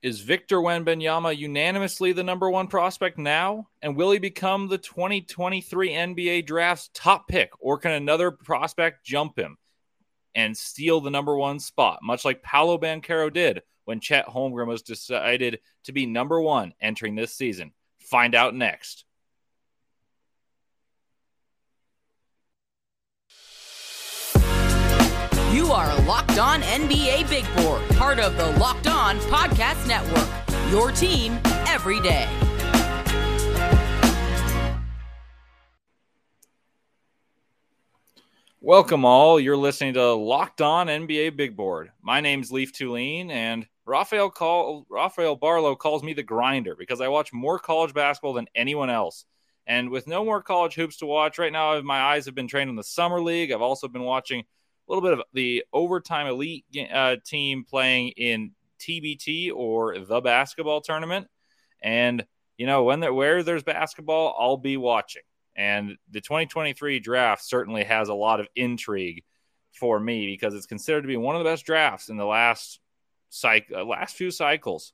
Is Victor Wembanyama unanimously the number one prospect now? And will he become the 2023 NBA draft's top pick? Or can another prospect jump him and steal the number one spot, much like Paolo Banchero did when Chet Holmgren was decided to be number one entering this season? Find out next. You are Locked On NBA Big Board, part of the Locked On Podcast Network. Your team every day. Welcome all. You're listening to Locked On NBA Big Board. My name's Leaf Tulane, and Rafael call Rafael Barlow calls me the grinder because I watch more college basketball than anyone else. And with no more college hoops to watch right now, my eyes have been trained on the summer league. I've also been watching a little bit of the overtime elite uh, team playing in TBT or the basketball tournament. And you know, when there, where there's basketball, I'll be watching. And the 2023 draft certainly has a lot of intrigue for me because it's considered to be one of the best drafts in the last cycle, uh, last few cycles.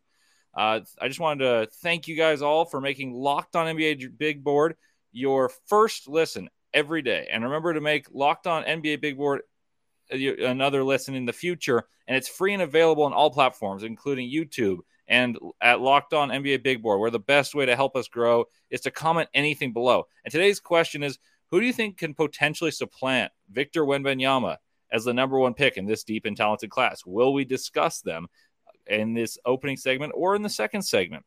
Uh, I just wanted to thank you guys all for making Locked On NBA Big Board your first listen every day. And remember to make Locked On NBA Big Board another listen in the future. And it's free and available on all platforms, including YouTube and at Locked On NBA Big Board, where the best way to help us grow is to comment anything below. And today's question is who do you think can potentially supplant Victor Wembanyama as the number one pick in this deep and talented class? Will we discuss them in this opening segment or in the second segment?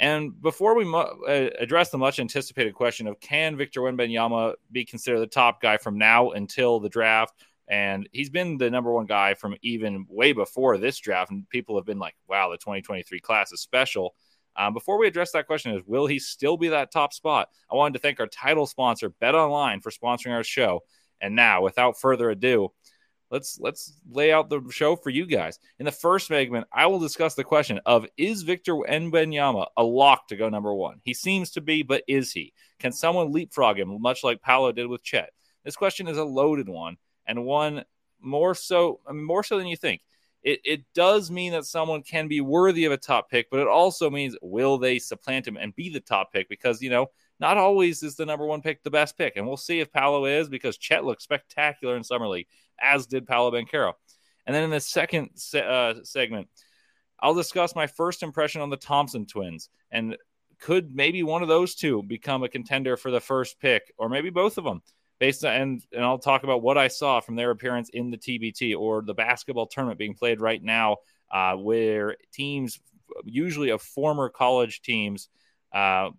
And before we mu- uh, address the much anticipated question of can Victor Wembanyama be considered the top guy from now until the draft, and he's been the number one guy from even way before this draft. And people have been like, wow, the 2023 class is special. Um, before we address that question, is will he still be that top spot? I wanted to thank our title sponsor, Bet Online, for sponsoring our show. And now, without further ado, let's let's lay out the show for you guys. In the first segment, I will discuss the question of is Victor Wembanyama a lock to go number one? He seems to be, but is he? Can someone leapfrog him, much like Paolo did with Chet? This question is a loaded one, and one more so more so than you think. It, it does mean that someone can be worthy of a top pick, but it also means will they supplant him and be the top pick? Because you know, not always is the number one pick the best pick, and we'll see if Paolo is because Chet looks spectacular in summer league, as did Paolo Banchero. And then in the second se- uh, segment, I'll discuss my first impression on the Thompson twins and could maybe one of those two become a contender for the first pick, or maybe both of them based on and, and I'll talk about what I saw from their appearance in the TBT or the basketball tournament being played right now, uh, where teams, usually of former college teams, uh,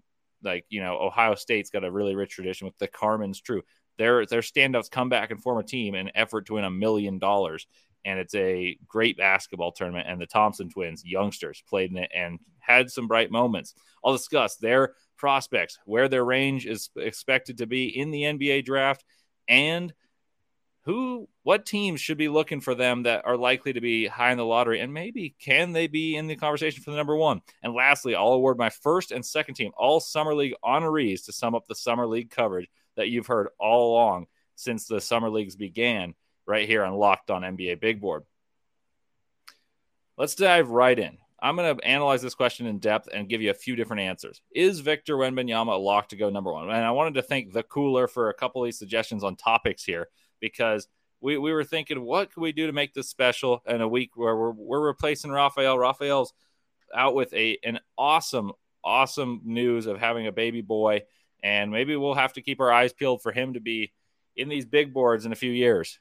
like you know Ohio State's got a really rich tradition with the Carmen's Crew. Their their standouts come back and form a team in effort to win a million dollars, and it's a great basketball tournament. And the Thompson twins, youngsters, played in it and had some bright moments. I'll discuss their prospects, where their range is expected to be in the NBA draft, and who, what teams should be looking for them that are likely to be high in the lottery, and maybe can they be in the conversation for the number one? And lastly, I'll award my first and second team all Summer League honorees to sum up the Summer League coverage that you've heard all along since the Summer Leagues began right here on Locked on NBA Big Board. Let's dive right in. I'm going to analyze this question in depth and give you a few different answers. Is Victor Wembanyama a lock to go number one? And I wanted to thank the cooler for a couple of these suggestions on topics here because we, we were thinking, what can we do to make this special in a week where we're, we're replacing Raphael? Raphael's out with a an awesome, awesome news of having a baby boy. And maybe we'll have to keep our eyes peeled for him to be in these big boards in a few years.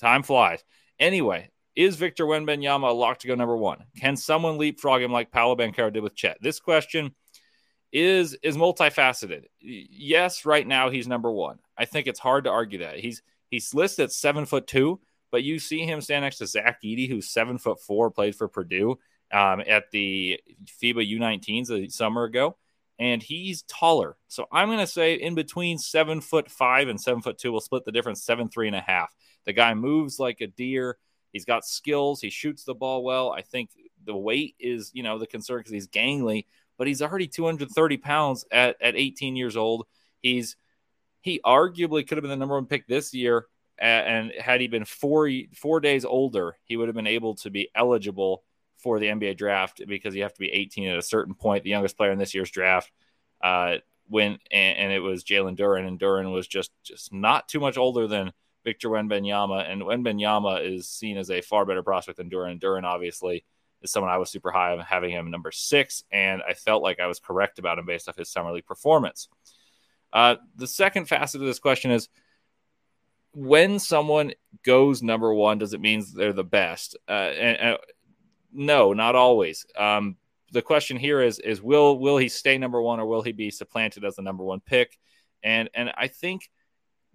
Time flies. Anyway, is Victor Wembanyama a lock to go number one? Can someone leapfrog him like Paolo Banchero did with Chet? This question is is multifaceted. Yes, right now he's number one. I think it's hard to argue that he's he's listed at seven foot two, but you see him stand next to Zach Edey, who's seven foot four, played for Purdue um, at the FIBA U19s a summer ago, and he's taller. So I'm going to say in between seven foot five and seven foot two, we'll split the difference seven three and a half. The guy moves like a deer. He's got skills. He shoots the ball well. I think the weight is, you know, the concern because he's gangly, but he's already 230 pounds at, at 18 years old. He's he arguably could have been the number one pick this year, and had he been four four days older, he would have been able to be eligible for the NBA draft because you have to be 18 at a certain point. The youngest player in this year's draft uh, went, and, and, it was Jalen Duren, and Duren was just just not too much older than Victor Wembanyama, and Wembanyama is seen as a far better prospect than Duren. Duren obviously is someone I was super high on having him number six, and I felt like I was correct about him based off his summer league performance. Uh, the second facet of this question is when someone goes number one, does it mean they're the best? Uh, and, uh, no, not always. Um, the question here is is will will he stay number one or will he be supplanted as the number one pick? And and I think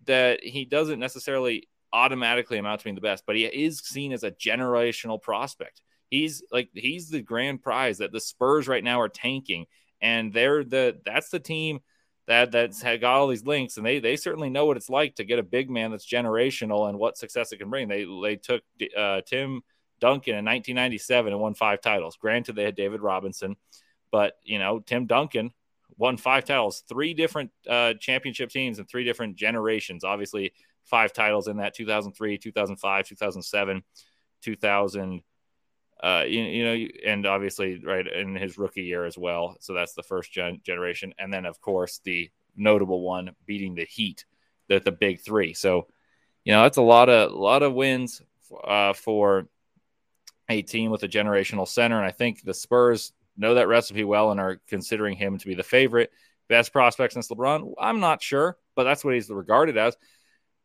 that he doesn't necessarily automatically amount to being the best, but he is seen as a generational prospect. He's like he's the grand prize that the Spurs right now are tanking, and they're the that's the team that that's had got all these links, and they they certainly know what it's like to get a big man that's generational and what success it can bring. They they took uh, Tim Duncan in 1997 and won five titles. Granted, they had David Robinson, but you know Tim Duncan won five titles, three different uh, championship teams and three different generations. Obviously, five titles in that 2003, 2005, 2007, 2000 uh, you, you, know, and obviously, right in his rookie year as well. So that's the first gen- generation, and then of course the notable one beating the Heat, the the big three. So, you know, that's a lot of a lot of wins uh, for a team with a generational center, and I think the Spurs know that recipe well and are considering him to be the favorite. Best prospect since LeBron? I'm not sure, but that's what he's regarded as.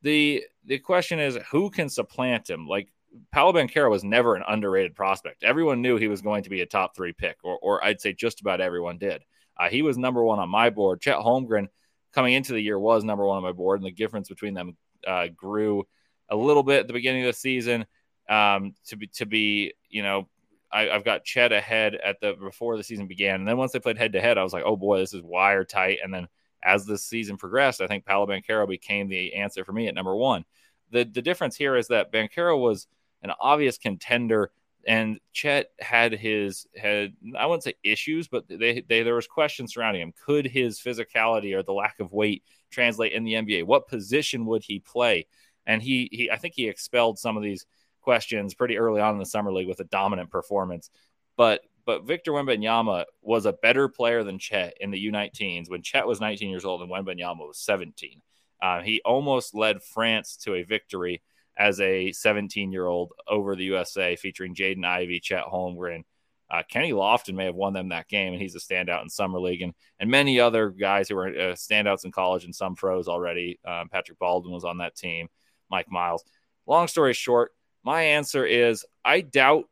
The the question is who can supplant him? Like Paolo Banchero was never an underrated prospect. Everyone knew he was going to be a top three pick, or, or I'd say just about everyone did. Uh, he was number one on my board. Chet Holmgren coming into the year was number one on my board, and the difference between them uh, grew a little bit at the beginning of the season um, to be to be you know I, have got Chet ahead at the before the season began, and then once they played head to head, I was like, oh boy, this is wire tight. And then as the season progressed, I think Paolo Banchero became the answer for me at number one. The the difference here is that Banchero was an obvious contender. And Chet had his had I wouldn't say issues, but they, they there was questions surrounding him. Could his physicality or the lack of weight translate in the NBA? What position would he play? And he he I think he expelled some of these questions pretty early on in the summer league with a dominant performance. But but Victor Wembanyama was a better player than Chet in the U19s when Chet was 19 years old and Wembanyama was 17. Uh, he almost led France to a victory as a 17 year old over the USA, featuring Jaden Ivey, Chet Holmgren. Uh, Kenny Lofton may have won them that game, and he's a standout in summer league, and and many other guys who were uh, standouts in college and some pros already. Um, Patrick Baldwin was on that team, Mike Miles. Long story short, my answer is I doubt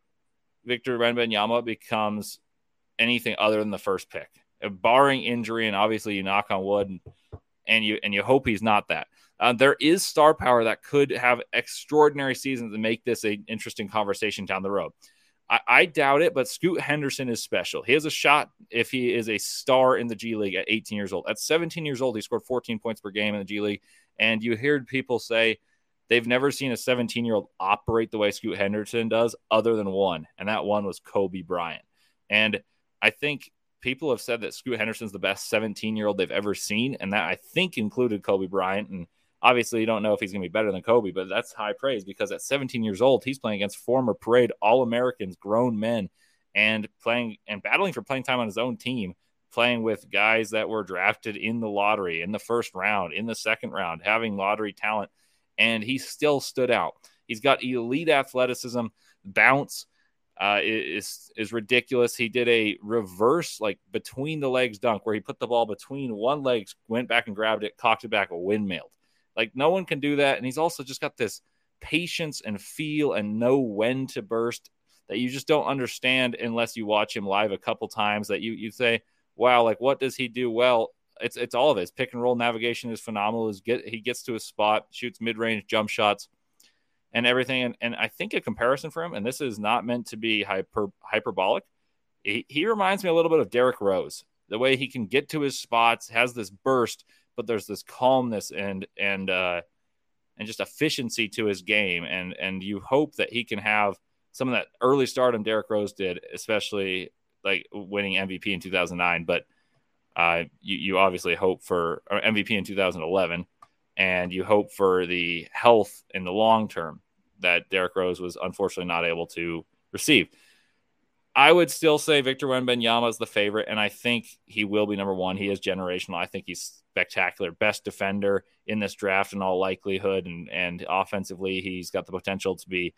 Victor Wembanyama becomes anything other than the first pick, barring injury, and obviously you knock on wood, and you and you hope he's not that. Uh, there is star power that could have extraordinary seasons and make this an interesting conversation down the road. I, I, doubt it, but Scoot Henderson is special. He has a shot if he is a star in the G League at 18 years old. At 17 years old, he scored 14 points per game in the G League. And you heard people say they've never seen a 17 year old operate the way Scoot Henderson does, other than one, and that one was Kobe Bryant. And I think people have said that Scoot Henderson's the best 17 year old they've ever seen, and that I think included Kobe Bryant. And Obviously, you don't know if he's going to be better than Kobe, but that's high praise because at 17 years old, he's playing against former parade All Americans, grown men, and playing and battling for playing time on his own team, playing with guys that were drafted in the lottery, in the first round, in the second round, having lottery talent, and he still stood out. He's got elite athleticism, bounce. Uh, is is ridiculous. He did a reverse, like between the legs dunk, where he put the ball between one leg, went back and grabbed it, cocked it back, windmilled. Like no one can do that. And he's also just got this patience and feel and know when to burst that you just don't understand unless you watch him live a couple times that you you say, wow, like what does he do well? It's it's all of it. His pick and roll navigation is phenomenal. Get he gets to his spot, shoots mid range jump shots, and everything. And, and I think a comparison for him, and this is not meant to be hyper hyperbolic. He, he reminds me a little bit of Derrick Rose. The way he can get to his spots, has this burst, but there's this calmness and and uh, and just efficiency to his game, and and you hope that he can have some of that early stardom Derrick Rose did, especially like winning MVP in 2009. But uh, you you obviously hope for MVP in 2011, and you hope for the health in the long term that Derrick Rose was unfortunately not able to receive. I would still say Victor Wembanyama is the favorite, and I think he will be number one. He is generational. I think he's spectacular, best defender in this draft in all likelihood, and and offensively, he's got the potential to be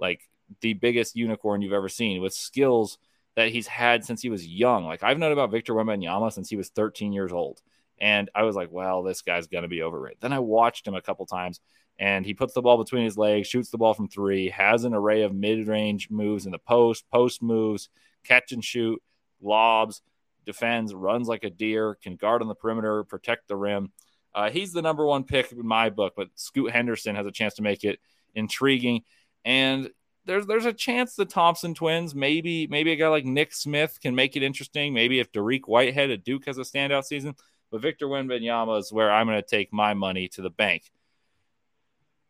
like the biggest unicorn you've ever seen with skills that he's had since he was young. Like I've known about Victor Wembanyama since he was 13 years old, and I was like, well, this guy's gonna be overrated. Then I watched him a couple times, and he puts the ball between his legs, shoots the ball from three, has an array of mid range moves in the post, post moves, catch and shoot, lobs, defends, runs like a deer, can guard on the perimeter, protect the rim. Uh, he's the number one pick in my book, but Scoot Henderson has a chance to make it intriguing. And there's there's a chance the Thompson twins, maybe maybe a guy like Nick Smith can make it interesting. Maybe if Dariq Whitehead at Duke has a standout season, but Victor Wembanyama is where I'm going to take my money to the bank.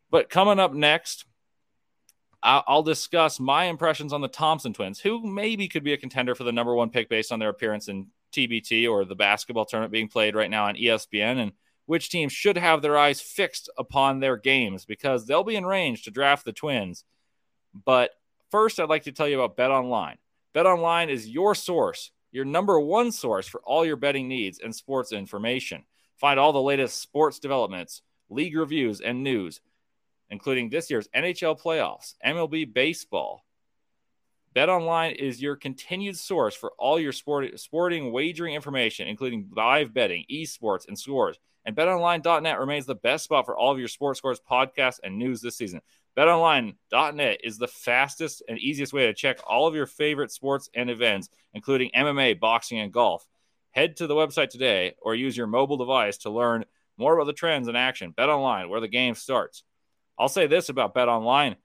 But coming up next, I'll discuss my impressions on the Thompson twins, who maybe could be a contender for the number one pick based on their appearance in TBT or the basketball tournament being played right now on ESPN, and which teams should have their eyes fixed upon their games because they'll be in range to draft the twins. But first, I'd like to tell you about Bet Online. Bet Online is your source, your number one source for all your betting needs and sports information. Find all the latest sports developments, league reviews, and news including this year's NHL playoffs, MLB baseball. BetOnline is your continued source for all your sport, sporting wagering information, including live betting, esports, and scores. And betonline.net remains the best spot for all of your sports scores, podcasts, and news this season. BetOnline.net is the fastest and easiest way to check all of your favorite sports and events, including MMA, boxing, and golf. Head to the website today or use your mobile device to learn more about the trends in action. BetOnline, where the game starts. I'll say this about BetOnline.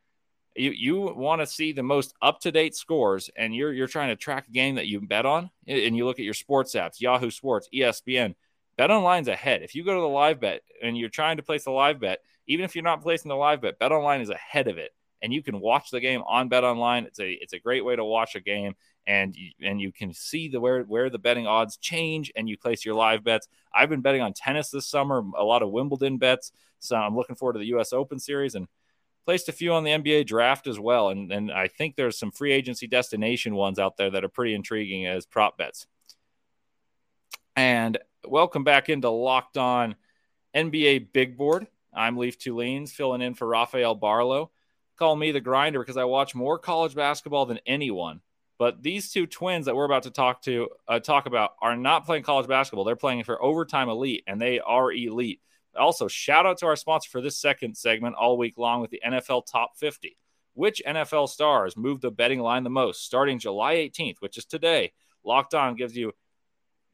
You you want to see the most up to date scores, and you're you're trying to track a game that you bet on, and you look at your sports apps, Yahoo Sports, ESPN. Bet Online's ahead. If you go to the live bet and you're trying to place a live bet, even if you're not placing the live bet, Bet Online is ahead of it, and you can watch the game on Bet Online. It's a it's a great way to watch a game, and you, and you can see the where where the betting odds change, and you place your live bets. I've been betting on tennis this summer, a lot of Wimbledon bets. So I'm looking forward to the U.S. Open Series and placed a few on the NBA draft as well. And, and I think there's some free agency destination ones out there that are pretty intriguing as prop bets. And welcome back into Locked On NBA Big Board. I'm Leaf Tulane, filling in for Rafael Barlow. Call me the grinder because I watch more college basketball than anyone. But these two twins that we're about to talk to uh, talk about are not playing college basketball. They're playing for overtime elite, and they are elite. Also, shout out to our sponsor for this second segment all week long with the NFL Top 50. Which NFL stars moved the betting line the most? Starting July 18th, which is today, Locked On gives you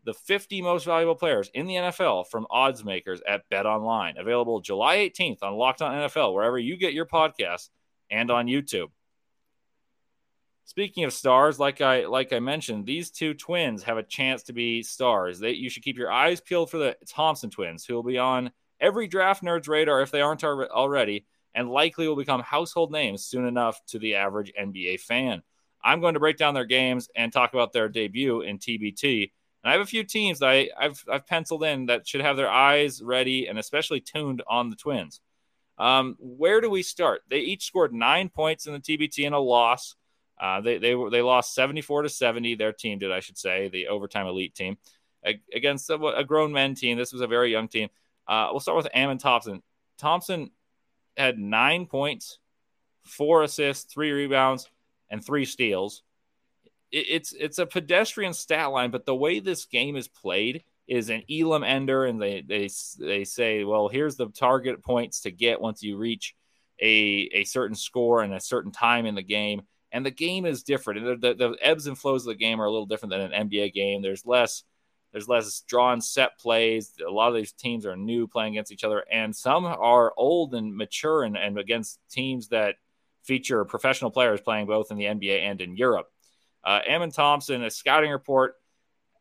the 50 most valuable players in the NFL from odds makers at Bet Online. Available July 18th on Locked On NFL, wherever you get your podcasts, and on YouTube. Speaking of stars, like I like I mentioned, these two twins have a chance to be stars. They, you should keep your eyes peeled for the Thompson twins, who will be on every draft nerd's radar if they aren't already, and likely will become household names soon enough to the average NBA fan. I'm going to break down their games and talk about their debut in TBT. And I have a few teams that I, have I've penciled in that should have their eyes ready and especially tuned on the Twins. Um, where do we start? They each scored nine points in the TBT and a loss. Uh, they they they lost 74 to 70. Their team did, I should say, the overtime elite team against a, a grown men team. This was a very young team. Uh, we'll start with Amen Thompson. Thompson had nine points, four assists, three rebounds, and three steals. It, it's it's a pedestrian stat line, but the way this game is played is an Elam ender, and they they they say, well, here's the target points to get once you reach a a certain score and a certain time in the game. And the game is different. The, the, the ebbs and flows of the game are a little different than an NBA game. There's less there's less drawn set plays. A lot of these teams are new playing against each other, and some are old and mature and, and against teams that feature professional players playing both in the NBA and in Europe. Uh, Amen Thompson, a scouting report.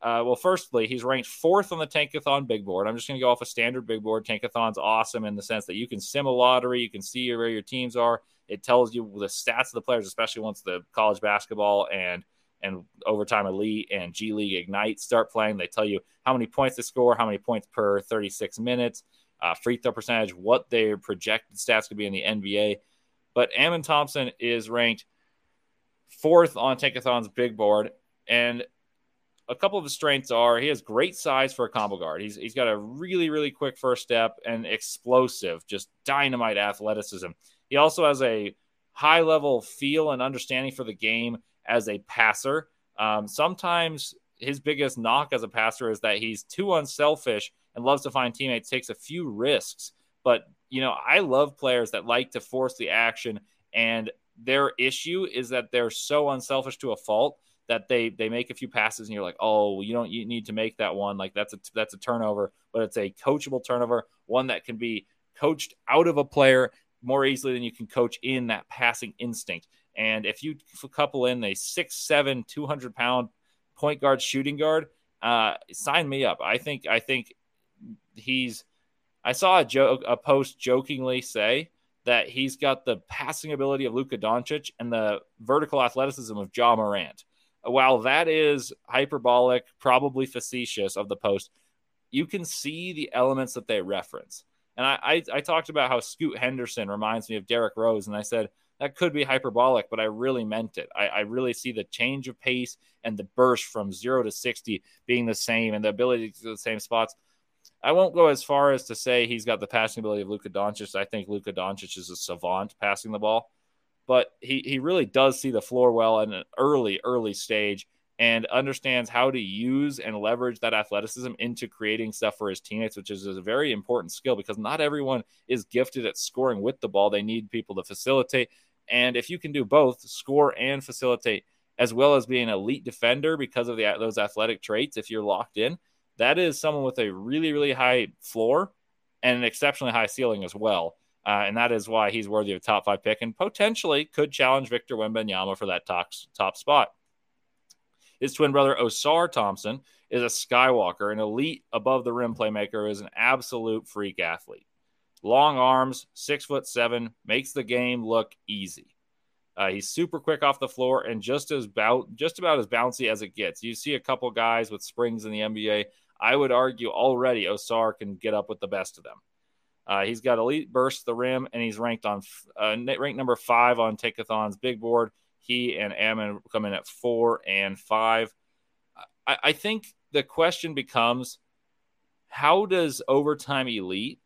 Uh, well, firstly, he's ranked fourth on the Tankathon big board. I'm just going to go off a standard big board. Tankathon's awesome in the sense that you can sim a lottery, you can see where your teams are. It tells you the stats of the players, especially once the college basketball and and overtime elite and G League Ignite start playing. They tell you how many points they score, how many points per 36 minutes, uh, free throw percentage, what their projected stats could be in the NBA. But Amen Thompson is ranked fourth on Tankathon's big board. And a couple of his strengths are he has great size for a combo guard. He's he's got a really really quick first step and explosive, just dynamite athleticism. He also has a high level feel and understanding for the game as a passer. Um, sometimes his biggest knock as a passer is that he's too unselfish and loves to find teammates, takes a few risks. But you know, I love players that like to force the action, and their issue is that they're so unselfish to a fault that they they make a few passes and you're like, oh, you don't you need to make that one. Like that's a that's a turnover, but it's a coachable turnover, one that can be coached out of a player more easily than you can coach in that passing instinct. And if you couple in a six, seven, 200 pound point guard, shooting guard, uh, sign me up. I think, I think he's, I saw a joke, a post jokingly say that he's got the passing ability of Luka Doncic and the vertical athleticism of Ja Morant while that is hyperbolic, probably facetious of the post, you can see the elements that they reference. And I, I, I, talked about how Scoot Henderson reminds me of Derrick Rose, and I said that could be hyperbolic, but I really meant it. I, I really see the change of pace and the burst from zero to 60 being the same and the ability to the same spots. I won't go as far as to say he's got the passing ability of Luka Doncic. I think Luka Doncic is a savant passing the ball but he, he really does see the floor well in an early, early stage and understands how to use and leverage that athleticism into creating stuff for his teammates, which is a very important skill because not everyone is gifted at scoring with the ball. They need people to facilitate. And if you can do both, score and facilitate, as well as being an elite defender because of the, those athletic traits, if you're locked in, that is someone with a really, really high floor and an exceptionally high ceiling as well. Uh, and that is why he's worthy of top five pick and potentially could challenge Victor Wembanyama for that top, top spot. His twin brother, Ausar Thompson, is a Skywalker, an elite above the rim playmaker, is an absolute freak athlete. Long arms, six foot seven, makes the game look easy. Uh, he's super quick off the floor and just as bout, just about as bouncy as it gets. You see a couple guys with springs in the NBA. I would argue already Ausar can get up with the best of them. Uh, he's got elite burst the rim, and he's ranked on uh, ranked number five on Tankathon's big board. He and Amen come in at four and five. I, I think the question becomes, how does overtime elite?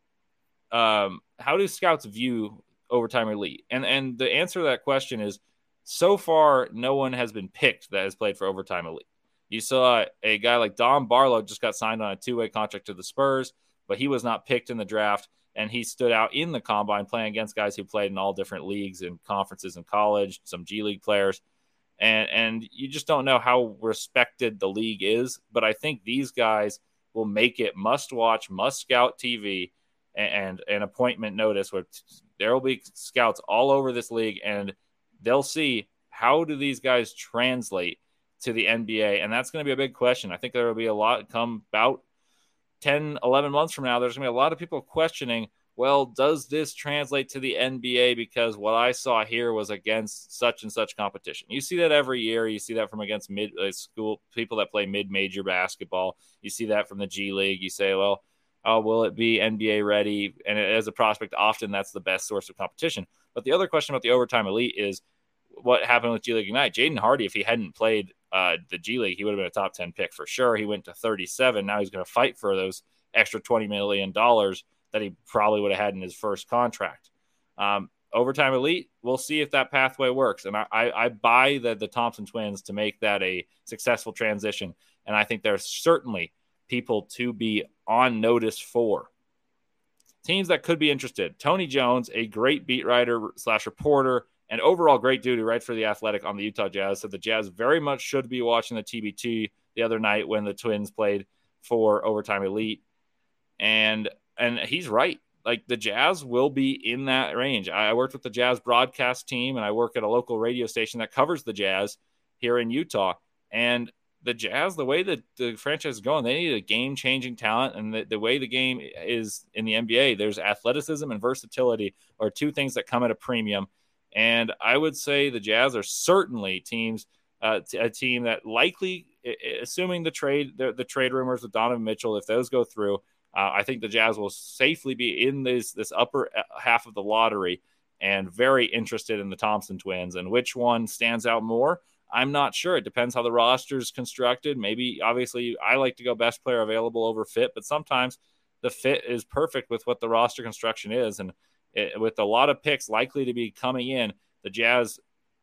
Um, how do scouts view overtime elite? And and the answer to that question is, so far no one has been picked that has played for overtime elite. You saw a guy like Dom Barlow just got signed on a two way contract to the Spurs, but he was not picked in the draft and he stood out in the combine playing against guys who played in all different leagues and conferences in college, some G League players. And and you just don't know how respected the league is, but I think these guys will make it must watch, must scout TV and an appointment notice where there will be scouts all over this league and they'll see how do these guys translate to the NBA and that's going to be a big question. I think there will be a lot come about 10, 11 months from now, there's going to be a lot of people questioning, well, does this translate to the NBA? Because what I saw here was against such and such competition. You see that every year. You see that from against mid uh, school people that play mid major basketball. You see that from the G League. You say, well, oh, will it be NBA ready? And as a prospect, often that's the best source of competition. But the other question about the overtime elite is what happened with G League Ignite. Jaden Hardy, if he hadn't played uh, the G League, he would have been a top 10 pick for sure. He went to 37. Now he's going to fight for those extra $20 million that he probably would have had in his first contract. Um, overtime elite, we'll see if that pathway works. And I, I, I buy the, the Thompson twins to make that a successful transition. And I think there's certainly people to be on notice for. Teams that could be interested. Tony Jones, a great beat writer slash reporter, and overall great dude who writes for the Athletic on the Utah Jazz. So the Jazz very much should be watching the TBT the other night when the Twins played for overtime elite, and and he's right. Like the Jazz will be in that range. I worked with the Jazz broadcast team, and I work at a local radio station that covers the Jazz here in Utah. And the Jazz, the way that the franchise is going, they need a game changing talent. And the, the, way the game is in the NBA, there's athleticism and versatility are two things that come at a premium. And I would say the Jazz are certainly teams, uh, a team that likely, assuming the trade, the, the trade rumors with Donovan Mitchell, if those go through, uh, I think the Jazz will safely be in this this upper uh, half of the lottery. and very interested in the Thompson twins. And which one stands out more? I'm not sure. It depends how the roster is constructed. Maybe, obviously, I like to go best player available over fit, but sometimes the fit is perfect with what the roster construction is. And it, with a lot of picks likely to be coming in, the Jazz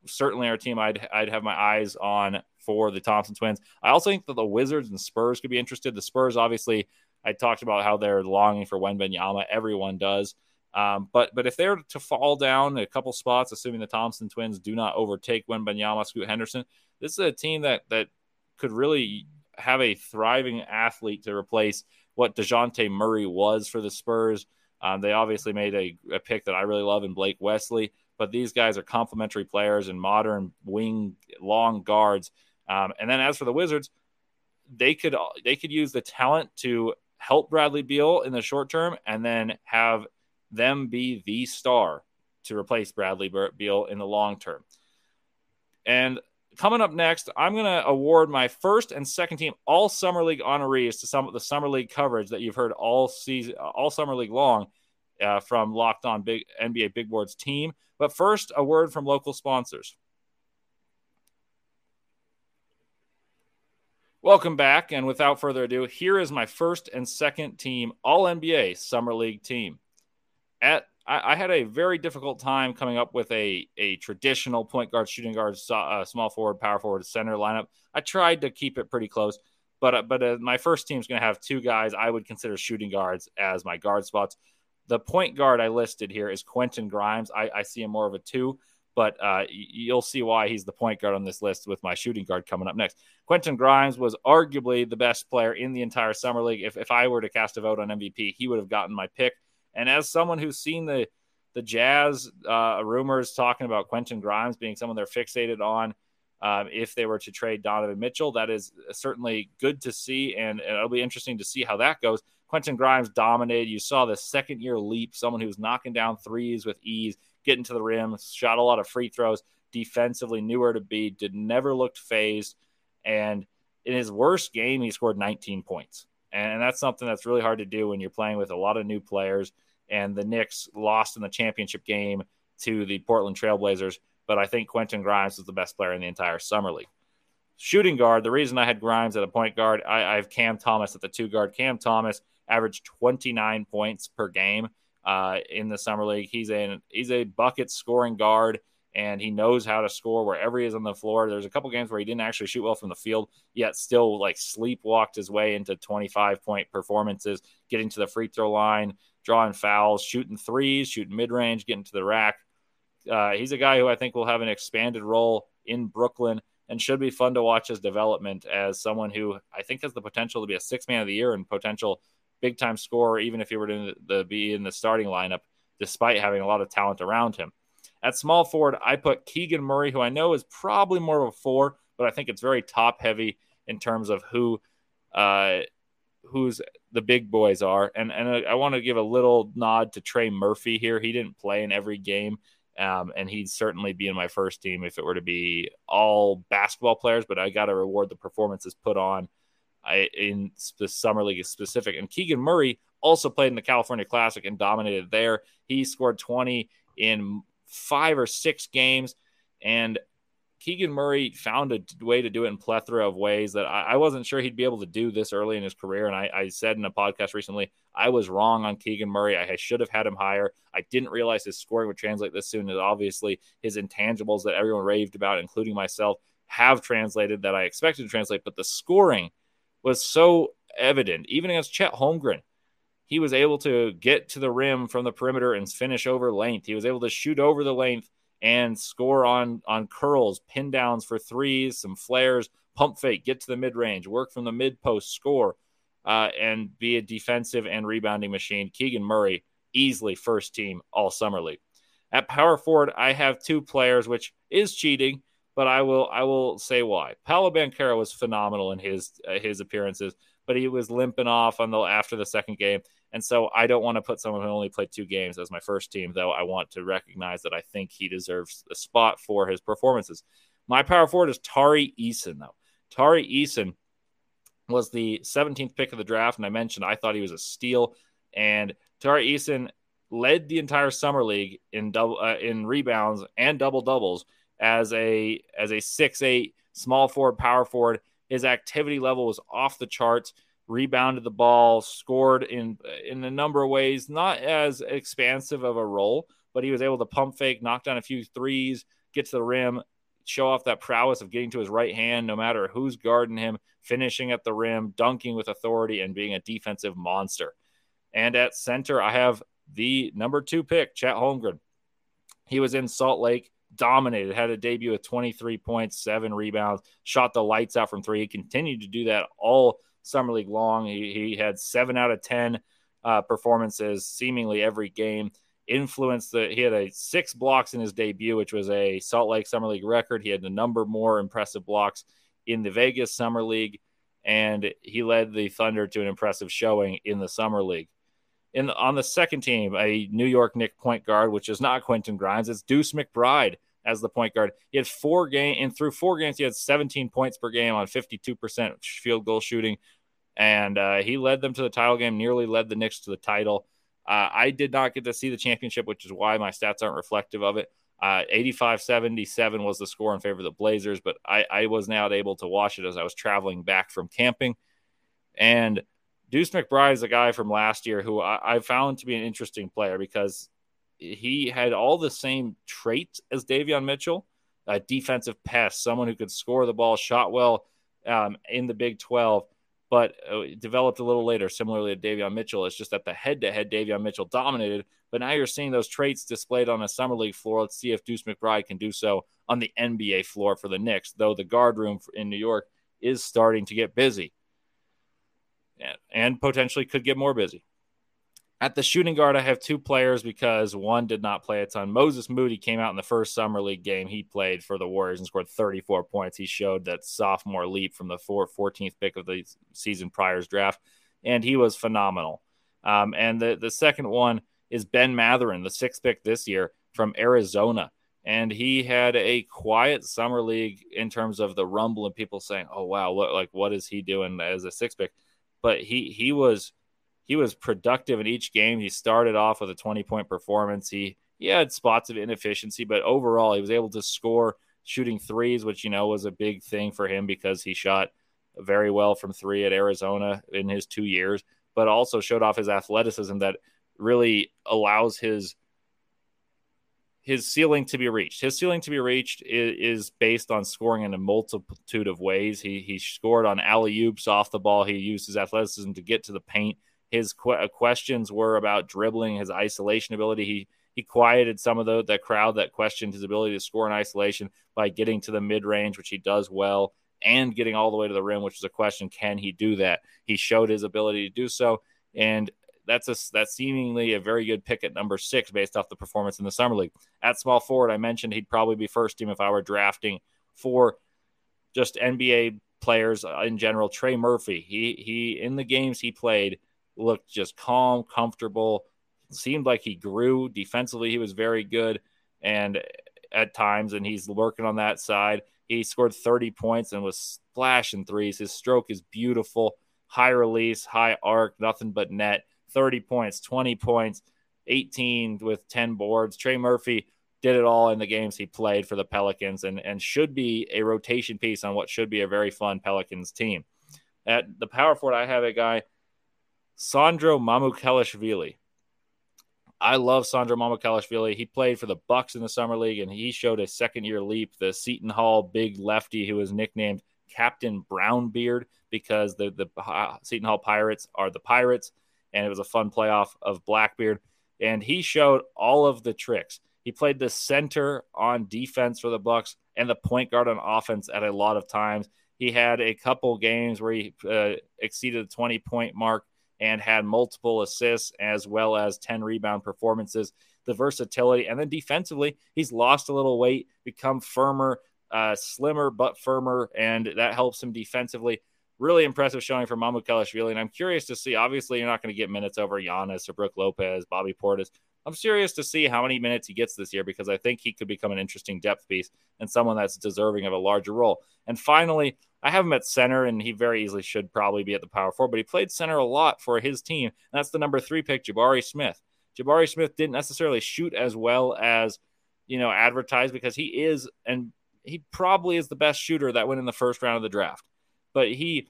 certainly are a team I'd, I'd have my eyes on for the Thompson twins. I also think that the Wizards and Spurs could be interested. The Spurs, obviously, I talked about how they're longing for Wembanyama. Everyone does. Um, but but if they're to fall down a couple spots, assuming the Thompson twins do not overtake Wembanyama, Scoot Henderson, this is a team that that could really have a thriving athlete to replace what Dejounte Murray was for the Spurs. Um, they obviously made a, a, pick that I really love in Blake Wesley, but these guys are complementary players and modern wing long guards. Um, and then as for the Wizards, they could they could use the talent to help Bradley Beal in the short term, and then have them be the star to replace Bradley Beal in the long term. And coming up next, I'm going to award my first and second team all summer league honorees to some of the summer league coverage that you've heard all season, all summer league long uh, from Locked On Big NBA Big Boards team. But first, a word from local sponsors. Welcome back, and without further ado, here is my first and second team All NBA Summer League team at I, I, had a very difficult time coming up with a a traditional point guard, shooting guard, uh, small forward, power forward, center lineup. I tried to keep it pretty close, but uh, but uh, my first team is going to have two guys I would consider shooting guards as my guard spots. The point guard I listed here is Quentin Grimes. I, I see him more of a two, but uh, you'll see why he's the point guard on this list with my shooting guard coming up next. Quentin Grimes was arguably the best player in the entire summer league. If, if I were to cast a vote on MVP, he would have gotten my pick. And as someone who's seen the the Jazz uh, rumors talking about Quentin Grimes being someone they're fixated on, um, if they were to trade Donovan Mitchell, that is certainly good to see, and, and it'll be interesting to see how that goes. Quentin Grimes dominated. You saw the second year leap, someone who's knocking down threes with ease, getting to the rim, shot a lot of free throws, defensively knew where to be, did never looked phased, and in his worst game, he scored 19 points. And that's something that's really hard to do when you're playing with a lot of new players and the Knicks lost in the championship game to the Portland Trailblazers. But I think Quentin Grimes was the best player in the entire summer league. Shooting guard, the reason I had Grimes at a point guard, I, I have Cam Thomas at the two guard. Cam Thomas averaged 29 points per game uh, in the summer league. He's a he's a bucket scoring guard and he knows how to score wherever he is on the floor. There's a couple games where he didn't actually shoot well from the field, yet still like sleepwalked his way into 25 point performances, getting to the free throw line, drawing fouls, shooting threes, shooting mid range, getting to the rack. Uh, he's a guy who I think will have an expanded role in Brooklyn and should be fun to watch his development as someone who I think has the potential to be a six man of the year and potential big time scorer, even if he were to be in the starting lineup, despite having a lot of talent around him. At small forward, I put Keegan Murray, who I know is probably more of a four, but I think it's very top heavy in terms of who uh, who's the big boys are. And and I, I want to give a little nod to Trey Murphy here. He didn't play in every game. Um, and he'd certainly be in my first team if it were to be all basketball players. But I got to reward the performances put on I, in the summer league specific. And Keegan Murray also played in the California Classic and dominated there. He scored 20 in five or six games. And Keegan Murray found a way to do it in plethora of ways that I, I wasn't sure he'd be able to do this early in his career. And I, I, said in a podcast recently, I was wrong on Keegan Murray. I should have had him higher. I didn't realize his scoring would translate this soon. And obviously, his intangibles that everyone raved about, including myself, have translated that I expected to translate. But the scoring was so evident, even against Chet Holmgren he was able to get to the rim from the perimeter and finish over length. He was able to shoot over the length and score on on curls, pin downs for threes, some flares, pump fake, get to the mid range, work from the mid post, score, uh, and be a defensive and rebounding machine. Keegan Murray, easily first team all summer league. At power forward, I have two players, which is cheating, but I will I will say why. Paolo Banchero was phenomenal in his uh, his appearances, but he was limping off on the after the second game. And so I don't want to put someone who only played two games as my first team, though I want to recognize that I think he deserves a spot for his performances. My power forward is Tari Eason, though. Tari Eason was the 17th pick of the draft, and I mentioned I thought he was a steal. And Tari Eason led the entire summer league in double uh, in rebounds and double doubles as a as a six eight small forward, power forward. His activity level was off the charts. Rebounded the ball, scored in in a number of ways, not as expansive of a role, but he was able to pump fake, knock down a few threes, get to the rim, show off that prowess of getting to his right hand, no matter who's guarding him, finishing at the rim, dunking with authority, and being a defensive monster. And at center, I have the number two pick, Chet Holmgren. He was in Salt Lake dominated, had a debut with 23 points, seven rebounds, shot the lights out from three. He continued to do that all summer league long. He, he had seven out of 10 uh, performances seemingly every game. Influenced that he had a six blocks in his debut, which was a Salt Lake Summer League record. He had a number more impressive blocks in the Vegas Summer League, and he led the Thunder to an impressive showing in the Summer League in on the second team, a New York Knick point guard, which is not Quentin Grimes, it's Deuce McBride as the point guard. He had four game and through four games, he had 17 points per game on 52% field goal shooting, and uh, he led them to the title game. Nearly led the Knicks to the title. Uh, I did not get to see the championship, which is why my stats aren't reflective of it. Uh, 85 77 was the score in favor of the Blazers, but I, I was not able to watch it as I was traveling back from camping. And Deuce McBride is a guy from last year who I, I found to be an interesting player because he had all the same traits as Davion Mitchell, a defensive pest, someone who could score the ball, shot well um, in the Big 12, but uh, developed a little later, similarly to Davion Mitchell. It's just that the head to head Davion Mitchell dominated, but now you're seeing those traits displayed on a summer league floor. Let's see if Deuce McBride can do so on the NBA floor for the Knicks, though the guard room in New York is starting to get busy and potentially could get more busy. At the shooting guard, I have two players because one did not play a ton. Moses Moody came out in the first summer league game he played for the Warriors and scored 34 points. He showed that sophomore leap from the 14th pick of the season prior's draft, and he was phenomenal. Um, and the, the second one is Ben Mathurin, the sixth pick this year from Arizona. And he had a quiet summer league in terms of the rumble and people saying, "Oh wow, what like what is he doing as a six pick?" but he he was he was productive in each game. He started off with a 20 point performance. He he had spots of inefficiency, but overall he was able to score shooting threes, which you know was a big thing for him because he shot very well from three at Arizona in his two years, but also showed off his athleticism that really allows his his ceiling to be reached. His ceiling to be reached is, is, based on scoring in a multitude of ways. He he scored on alley oops off the ball. He used his athleticism to get to the paint. His qu- uh, questions were about dribbling, his isolation ability. He he quieted some of the, the crowd that questioned his ability to score in isolation by getting to the mid range, which he does well, and getting all the way to the rim, which is a question: Can he do that? He showed his ability to do so, and that's a that's seemingly a very good pick at number six based off the performance in the summer league. At small forward, I mentioned he'd probably be first team if I were drafting for just NBA players in general. Trey Murphy, he he in the games he played looked just calm, comfortable. Seemed like he grew defensively. He was very good, and at times, and he's working on that side. He scored 30 points and was splashing threes. His stroke is beautiful, high release, high arc, nothing but net. 30 points, 20 points, 18 with 10 boards. Trey Murphy did it all in the games he played for the Pelicans and, and should be a rotation piece on what should be a very fun Pelicans team. At the power forward, I have a guy, Sandro Mamukelashvili. I love Sandro Mamukelashvili. He played for the Bucks in the summer league, and he showed a second year leap. The Seton Hall big lefty, who was nicknamed Captain Brownbeard because the the uh, Seton Hall Pirates are the Pirates, and it was a fun playoff of Blackbeard. And he showed all of the tricks. He played the center on defense for the Bucks and the point guard on offense at a lot of times. He had a couple games where he uh, exceeded the 20 point mark and had multiple assists as well as 10 rebound performances. The versatility, and then defensively, he's lost a little weight, become firmer, uh, slimmer but firmer, and that helps him defensively really impressive showing from Mamukelashvili. And I'm curious to see. Obviously, you're not going to get minutes over Giannis or Brook Lopez, Bobby Portis. I'm curious to see how many minutes he gets this year because I think he could become an interesting depth piece and someone that's deserving of a larger role. And finally, I have him at center, and he very easily should probably be at the power four, but he played center a lot for his team. And that's the number three pick, Jabari Smith. Jabari Smith didn't necessarily shoot as well as, you know, advertised because he is, and he probably is the best shooter that went in the first round of the draft. But he,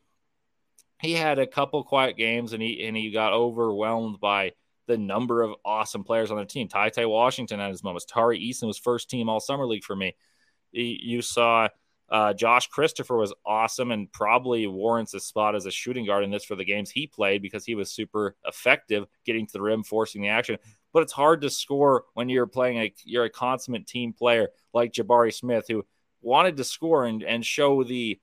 he had a couple quiet games and he, and he got overwhelmed by the number of awesome players on their team. Ty Ty Washington at his moments. Tari Eason was first team all summer league for me. You saw uh, Josh Christopher was awesome and probably warrants a spot as a shooting guard in this for the games he played because he was super effective getting to the rim, forcing the action. But it's hard to score when you're playing a you're a consummate team player like Jabari Smith who wanted to score and, and show the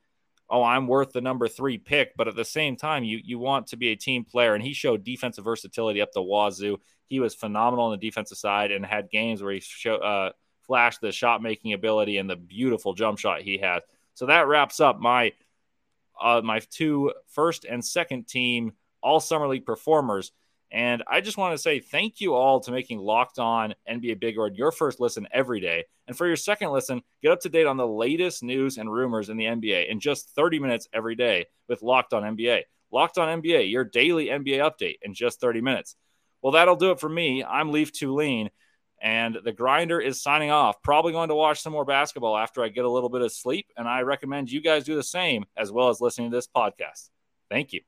oh I'm worth the number three pick, but at the same time you you want to be a team player and he showed defensive versatility up the wazoo. He was phenomenal on the defensive side and had games where he showed. Uh, flash the shot making ability and the beautiful jump shot he has. So that wraps up my uh, my two first and second team all summer league performers. And I just want to say thank you all to making Locked On NBA Big Board your first listen every day. And for your second listen, get up to date on the latest news and rumors in the NBA in just 30 minutes every day with Locked On NBA. Locked On NBA, your daily NBA update in just 30 minutes. Well, that'll do it for me. I'm Leaf Tulane. And the grinder is signing off. Probably going to watch some more basketball after I get a little bit of sleep. And I recommend you guys do the same as well as listening to this podcast. Thank you.